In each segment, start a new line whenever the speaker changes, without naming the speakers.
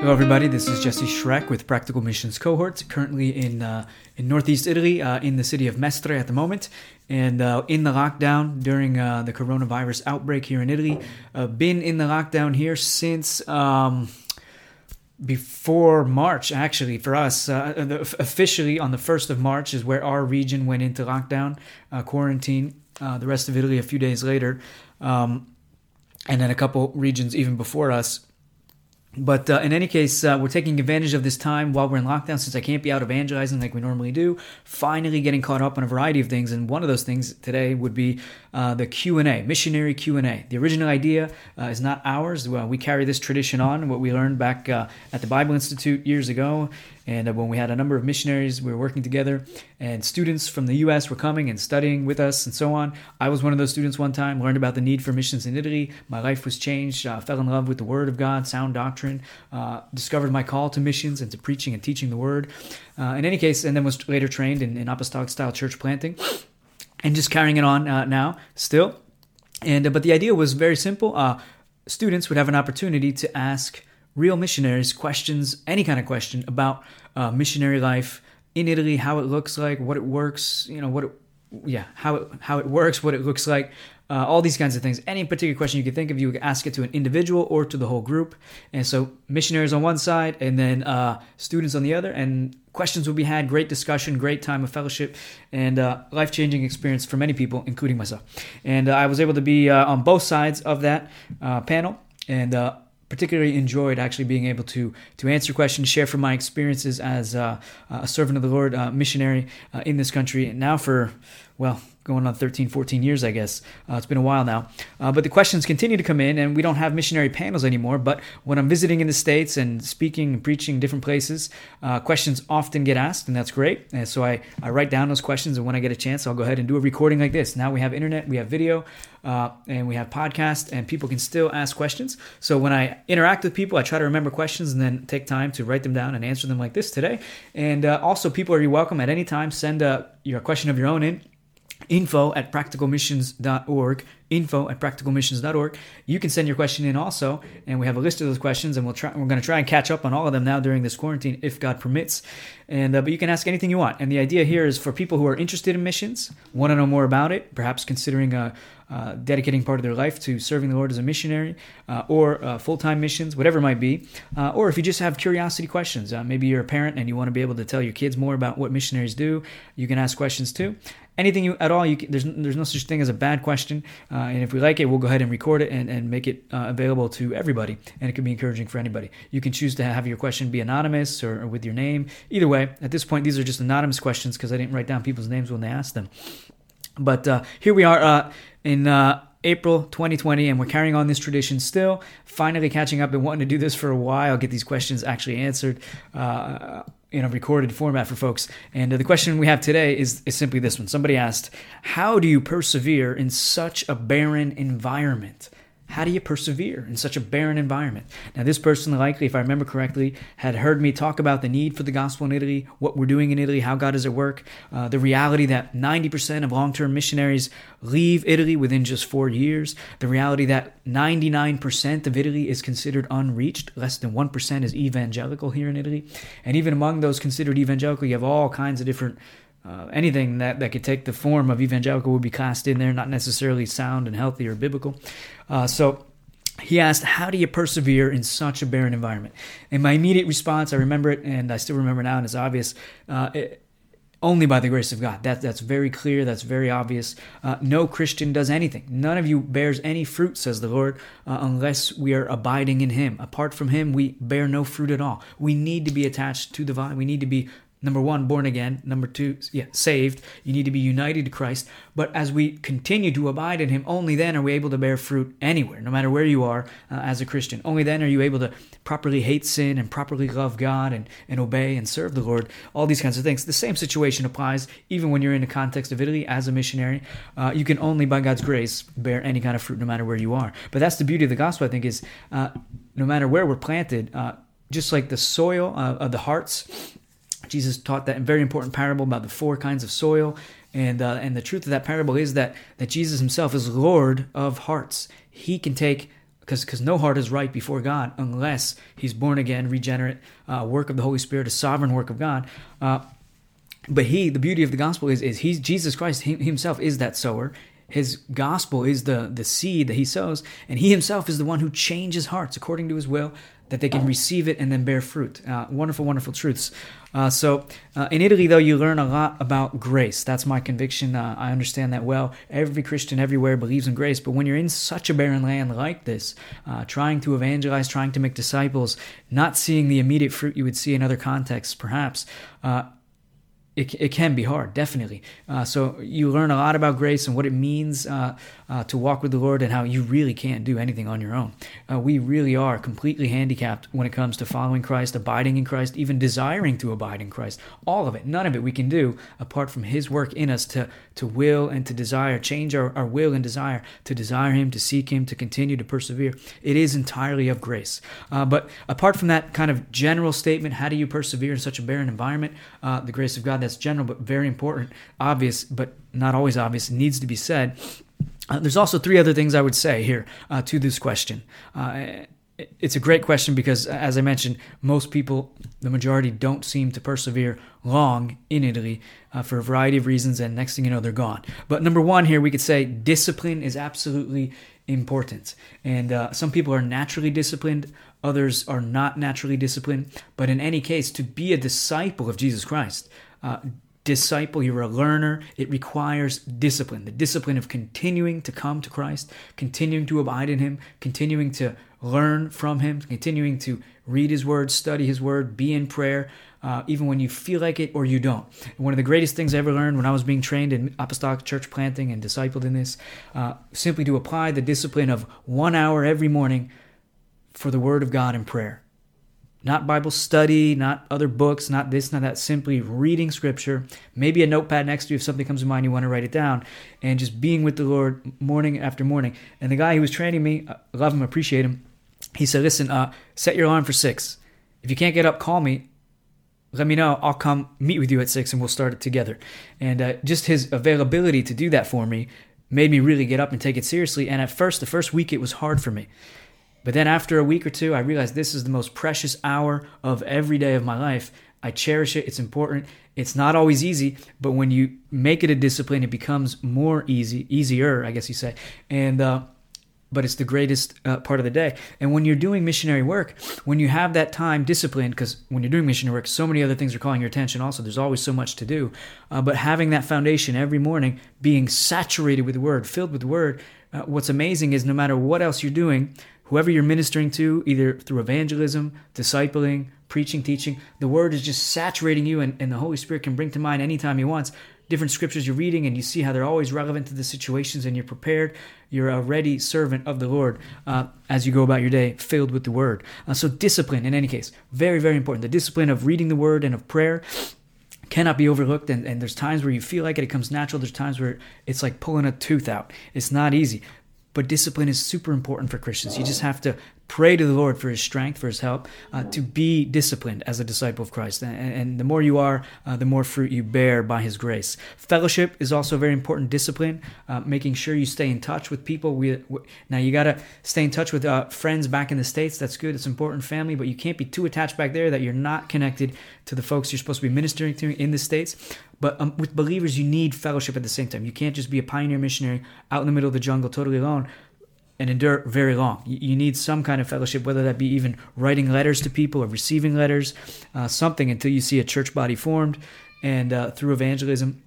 Hello, everybody. This is Jesse Schreck with Practical Missions Cohort, currently in uh, in Northeast Italy, uh, in the city of Mestre at the moment, and uh, in the lockdown during uh, the coronavirus outbreak here in Italy. Uh, been in the lockdown here since um, before March, actually, for us. Uh, officially, on the 1st of March is where our region went into lockdown, quarantine. the rest of Italy a few days later. Um, and then a couple regions even before us but uh, in any case, uh, we're taking advantage of this time while we're in lockdown since I can't be out evangelizing like we normally do. Finally, getting caught up on a variety of things, and one of those things today would be uh, the Q and A, missionary Q and A. The original idea uh, is not ours. We carry this tradition on, what we learned back uh, at the Bible Institute years ago, and uh, when we had a number of missionaries, we were working together, and students from the U.S. were coming and studying with us, and so on. I was one of those students one time, learned about the need for missions in Italy. My life was changed, uh, fell in love with the Word of God, sound doctrine, uh, discovered my call to missions and to preaching and teaching the Word. Uh, in any case, and then was later trained in, in apostolic style church planting, and just carrying it on uh, now still. And uh, but the idea was very simple. students would have an opportunity to ask real missionaries questions, any kind of question about uh, missionary life in Italy, how it looks like, what it works, you know, what it, yeah, how it, how it works, what it looks like, uh, all these kinds of things. Any particular question you could think of, you could ask it to an individual or to the whole group. And so missionaries on one side, and then uh, students on the other, and questions will be had. Great discussion, great time of fellowship, and uh, life changing experience for many people, including myself. And uh, I was able to be uh, on both sides of that uh, panel, and particularly enjoyed actually being able to to answer questions, share from my experiences as uh, a servant of the Lord, uh, missionary uh, in this country, and now for well going on 13, 14 years, I guess. Uh, it's been a while now. Uh, but the questions continue to come in, and we don't have missionary panels anymore. But when I'm visiting in the States and speaking and preaching different places, uh, questions often get asked, and that's great. And so I, I write down those questions, and when I get a chance, I'll go ahead and do a recording like this. Now we have internet, we have video, uh, and we have podcast, and people can still ask questions. So when I interact with people, I try to remember questions and then take time to write them down and answer them like this today. And uh, also, people are welcome at any time. Send a, your question of your own in info at practicalmissions.org info at practicalmissions.org you can send your question in also and we have a list of those questions and we'll try we're going to try and catch up on all of them now during this quarantine if god permits and uh, but you can ask anything you want and the idea here is for people who are interested in missions want to know more about it perhaps considering a, uh, dedicating part of their life to serving the Lord as a missionary uh, or uh, full time missions, whatever it might be. Uh, or if you just have curiosity questions, uh, maybe you're a parent and you want to be able to tell your kids more about what missionaries do, you can ask questions too. Anything you at all, you there's there's no such thing as a bad question, and if we like it, we'll go ahead and record it and, and make it available to everybody, and it can be encouraging for anybody. You can choose to have your question be anonymous or, or with your name. Either way, at this point, these are just anonymous questions because I didn't write down people's names when they asked them. But uh, here we are uh, in uh, April 2020, and we're carrying on this tradition still. Finally, catching up and wanting to do this for a while, get these questions actually answered uh, in a recorded format for folks. And uh, the question we have today is, is simply this one. Somebody asked, How do you persevere in such a barren environment? How do you persevere in such a barren environment? Now, this person, likely, if I remember correctly, had heard me talk about the need for the gospel in Italy, what we're doing in Italy, how God is at work, uh, the reality that 90% of long term missionaries leave Italy within just four years, the reality that 99% of Italy is considered unreached, less than 1% is evangelical here in Italy. And even among those considered evangelical, you have all kinds of different uh, anything that, that could take the form of evangelical would be cast in there, not necessarily sound and healthy or biblical. Uh, so he asked, How do you persevere in such a barren environment? And my immediate response, I remember it and I still remember now, and it's obvious. Uh, it, only by the grace of God. That, that's very clear. That's very obvious. Uh, no Christian does anything. None of you bears any fruit, says the Lord, uh, unless we are abiding in Him. Apart from Him, we bear no fruit at all. We need to be attached to the vine. We need to be number one, born again. Number two, yeah, saved. You need to be united to Christ. But as we continue to abide in Him, only then are we able to bear fruit anywhere, no matter where you are uh, as a Christian. Only then are you able to properly hate sin and properly love God and, and obey and serve the Lord. All these kinds of things. The same situation applies even when you're in the context of Italy as a missionary. Uh, you can only, by God's grace, bear any kind of fruit, no matter where you are. But that's the beauty of the gospel, I think, is uh, no matter where we're planted, uh, just like the soil uh, of the hearts Jesus taught that very important parable about the four kinds of soil. And, uh, and the truth of that parable is that, that Jesus himself is Lord of hearts. He can take because cause no heart is right before God unless he's born again, regenerate, uh, work of the Holy Spirit, a sovereign work of God. Uh, but he, the beauty of the gospel is, is he's Jesus Christ himself is that sower. His gospel is the the seed that he sows, and he himself is the one who changes hearts according to his will, that they can receive it and then bear fruit. Uh, wonderful, wonderful truths. Uh, so uh, in Italy, though, you learn a lot about grace. That's my conviction. Uh, I understand that well. Every Christian everywhere believes in grace, but when you're in such a barren land like this, uh, trying to evangelize, trying to make disciples, not seeing the immediate fruit you would see in other contexts, perhaps uh, it, it can be hard, definitely. Uh, so you learn a lot about grace and what it means uh, uh, to walk with the Lord and how you really can't do anything on your own. Uh, we really are completely handicapped when it comes to following Christ, abiding in Christ, even desiring to abide in Christ. All of it, none of it we can do apart from His work in us to, to will and to desire, change our, our will and desire to desire Him, to seek Him, to continue to persevere. It is entirely of grace. Uh, but apart from that kind of general statement, how do you persevere in such a barren environment? Uh, the grace of God, that's general but very important, obvious, but not always obvious, needs to be said. Uh, there's also three other things I would say here uh, to this question. Uh, it's a great question because, as I mentioned, most people, the majority, don't seem to persevere long in Italy uh, for a variety of reasons, and next thing you know, they're gone. But number one here, we could say discipline is absolutely important. And uh, some people are naturally disciplined, others are not naturally disciplined. But in any case, to be a disciple of Jesus Christ, uh, disciple, you're a learner. It requires discipline the discipline of continuing to come to Christ, continuing to abide in Him, continuing to learn from Him, continuing to read His Word, study His Word, be in prayer. Uh, even when you feel like it or you don't. one of the greatest things I ever learned when I was being trained in apostolic church planting and discipled in this, uh, simply to apply the discipline of one hour every morning for the Word of God and prayer. Not Bible study, not other books, not this, not that. Simply reading Scripture, maybe a notepad next to you if something comes to mind, you want to write it down, and just being with the Lord morning after morning. And the guy who was training me, I love him, appreciate him. He said, "Listen, uh, set your alarm for six. If you can't get up, call me. Let me know. I'll come meet with you at six, and we'll start it together." And uh, just his availability to do that for me made me really get up and take it seriously. And at first, the first week, it was hard for me but then after a week or two, I realized this is the most precious hour of every day of my life. I cherish it. It's important. It's not always easy, but when you make it a discipline, it becomes more easy, easier, I guess you say. And uh, but it's the greatest uh, part of the day. And when you're doing missionary work, when you have that time disciplined, because when you're doing missionary work, so many other things are calling your attention. Also, there's always so much to do. Uh, but having that foundation every morning, being saturated with Word, filled with Word, uh, what's amazing is no matter what else you're doing, whoever you're ministering to, either through evangelism, discipling, preaching, teaching, the word is just saturating you, and, and the Holy Spirit can bring to mind anytime He wants different scriptures you're reading, and you see how they're always relevant to the situations, and you're prepared. You're a ready servant of the Lord uh, as you go about your day, filled with the word. Uh, so, discipline, in any case, very, very important. The discipline of reading the word and of prayer cannot be overlooked and, and there's times where you feel like it, it comes natural there's times where it's like pulling a tooth out it's not easy but discipline is super important for Christians. You just have to pray to the Lord for His strength, for His help, uh, to be disciplined as a disciple of Christ. And, and the more you are, uh, the more fruit you bear by His grace. Fellowship is also a very important discipline, uh, making sure you stay in touch with people. We, we now you got to stay in touch with uh, friends back in the States. That's good. It's important, family, but you can't be too attached back there that you're not connected to the folks you're supposed to be ministering to in the States. But um, with believers, you need fellowship at the same time. You can't just be a pioneer missionary out in the middle of the jungle, totally alone, and endure very long. You need some kind of fellowship, whether that be even writing letters to people or receiving letters, uh, something until you see a church body formed, and uh, through evangelism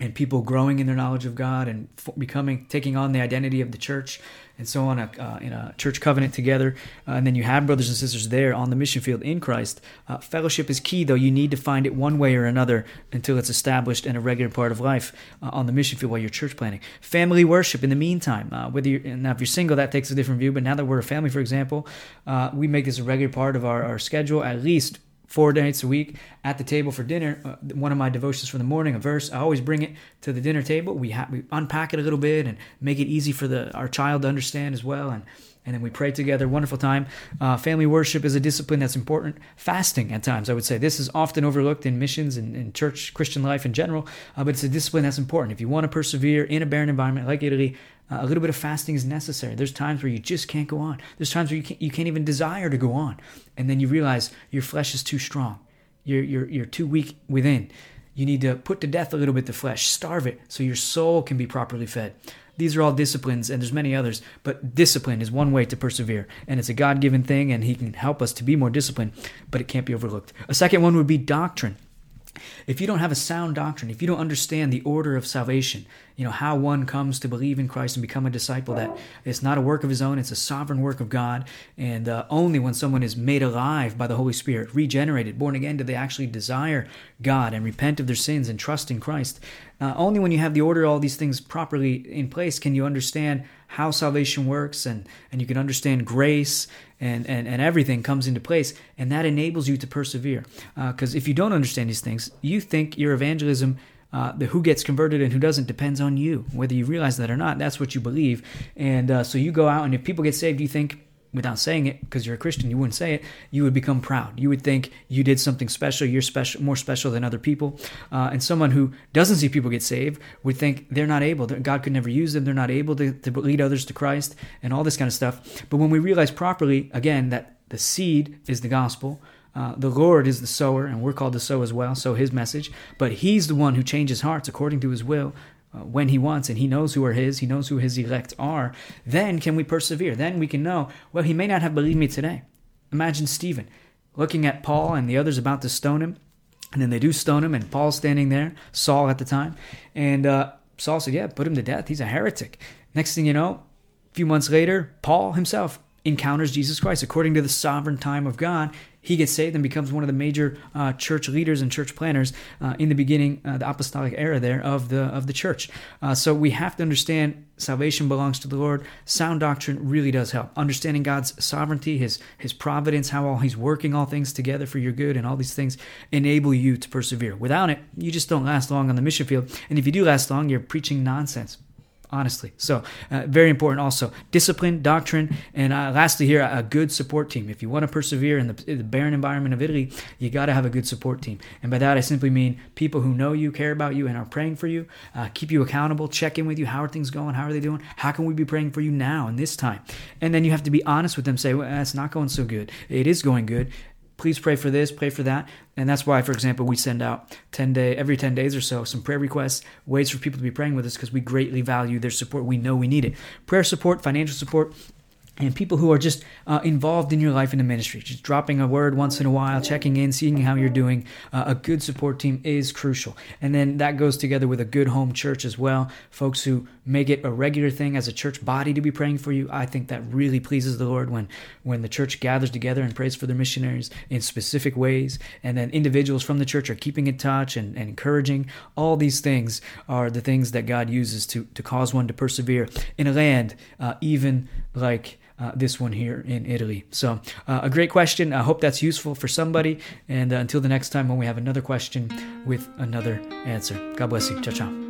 and people growing in their knowledge of God and becoming taking on the identity of the church and so on a, uh, in a church covenant together. Uh, and then you have brothers and sisters there on the mission field in Christ. Uh, fellowship is key, though. You need to find it one way or another until it's established and a regular part of life uh, on the mission field while you're church planting Family worship in the meantime. Uh, whether you're, now, if you're single, that takes a different view. But now that we're a family, for example, uh, we make this a regular part of our, our schedule, at least four nights a week at the table for dinner. Uh, one of my devotions for the morning, a verse. I always bring it to the dinner table. We ha- we unpack it a little bit and make it easy for the our child to understand as well. And and then we pray together. Wonderful time. Uh, family worship is a discipline that's important. Fasting at times, I would say, this is often overlooked in missions and in church Christian life in general, uh, but it's a discipline that's important. If you want to persevere in a barren environment like Italy, Uh, a little bit of fasting is necessary. There's times where you just can't go on. There's times where you can't, you can't even desire to go on. And then you realize your flesh is too strong. You're, you're, you're too weak within. You need to put to death a little bit the flesh, starve it so your soul can be properly fed. These are all disciplines, and there's many others, but discipline is one way to persevere. And it's a God given thing, and He can help us to be more disciplined, but it can't be overlooked. A second one would be doctrine if you don't have a sound doctrine, if you don't understand the order of salvation, you know, how one comes to believe in Christ and become a disciple, that it's not a work of his own, it's a sovereign work of God. And uh, only when someone is made alive by the Holy Spirit, regenerated, born again, do they actually desire God and repent of their sins and trust in Christ. Uh, only when you have the order of all these things properly in place can you understand how salvation works and, and you can understand grace and, and, and everything comes into place. And that enables you to persevere. Because uh, if you don't understand these things, you think your evangelism uh, the who gets converted and who doesn't depends on you. Whether you realize that or not, that's what you believe. And uh, so you go out, and if people get saved, you think without saying it because you're a Christian, you wouldn't say it, you would become proud. You would think you did something special, you're special, more special than other people. Uh, and someone who doesn't see people get saved would think they're not able, God could never use them, they're not able to, to lead others to Christ, and all this kind of stuff. But when we realize properly, again, that the seed is the gospel, uh, the Lord is the sower, and we're called to sow as well, sow His message. But He's the one who changes hearts according to His will. Uh, when he wants and he knows who are his he knows who his elect are then can we persevere. Then we can know well he may not have believed me today. Imagine stephen looking at paul and the others about to stone him and then they do stone him and paul's standing there saul at the time and uh, saul said yeah put him to death. He's a heretic. Next thing you know a few months later paul himself encounters jesus christ. According to the sovereign time of god he gets saved and becomes one of the major uh, church leaders and church planters uh, in the beginning, uh, the apostolic era there of the of the church. Uh, so we have to understand salvation belongs to the Lord. Sound doctrine really does help. Understanding God's sovereignty, His His providence, how all He's working all things together for your good, and all these things enable you to persevere. Without it, you just don't last long on the mission field. And if you do last long, you're preaching nonsense honestly. So, uh, very important also. Discipline, doctrine, and uh, lastly, here, a good support team. If you want to persevere in the, in the barren environment of Italy, you got to have a good support team. And by that, I simply mean people who know you, care about you, and are praying for you, uh, keep you accountable, check in with you. How are things going? How are they doing? How can we be praying for you now in this time? And then you have to be honest with them, say, well, it's not going so good. It is going good please pray for this, pray for that. And that's why, for example, we send out 10 day, every 10 days or so, some prayer requests, ways for people to be praying with us because we greatly value their support. We know we need it. Prayer support, financial support, and people who are just uh, involved in your life in the ministry, just dropping a word once in a while, checking in, seeing how you're doing. Uh, a good support team is crucial. And then that goes together with a good home church as well. Folks who make it a regular thing as a church body to be praying for you. I think that really pleases the Lord when, when the church gathers together and prays for their missionaries in specific ways. And then individuals from the church are keeping in touch and, and encouraging. All these things are the things that God uses to, to cause one to persevere in a land, uh, even like uh, this one here in Italy. So, uh, a great question. I hope that's useful for somebody. And uh, until the next time when we have another question with another answer. God bless you. Ciao, ciao.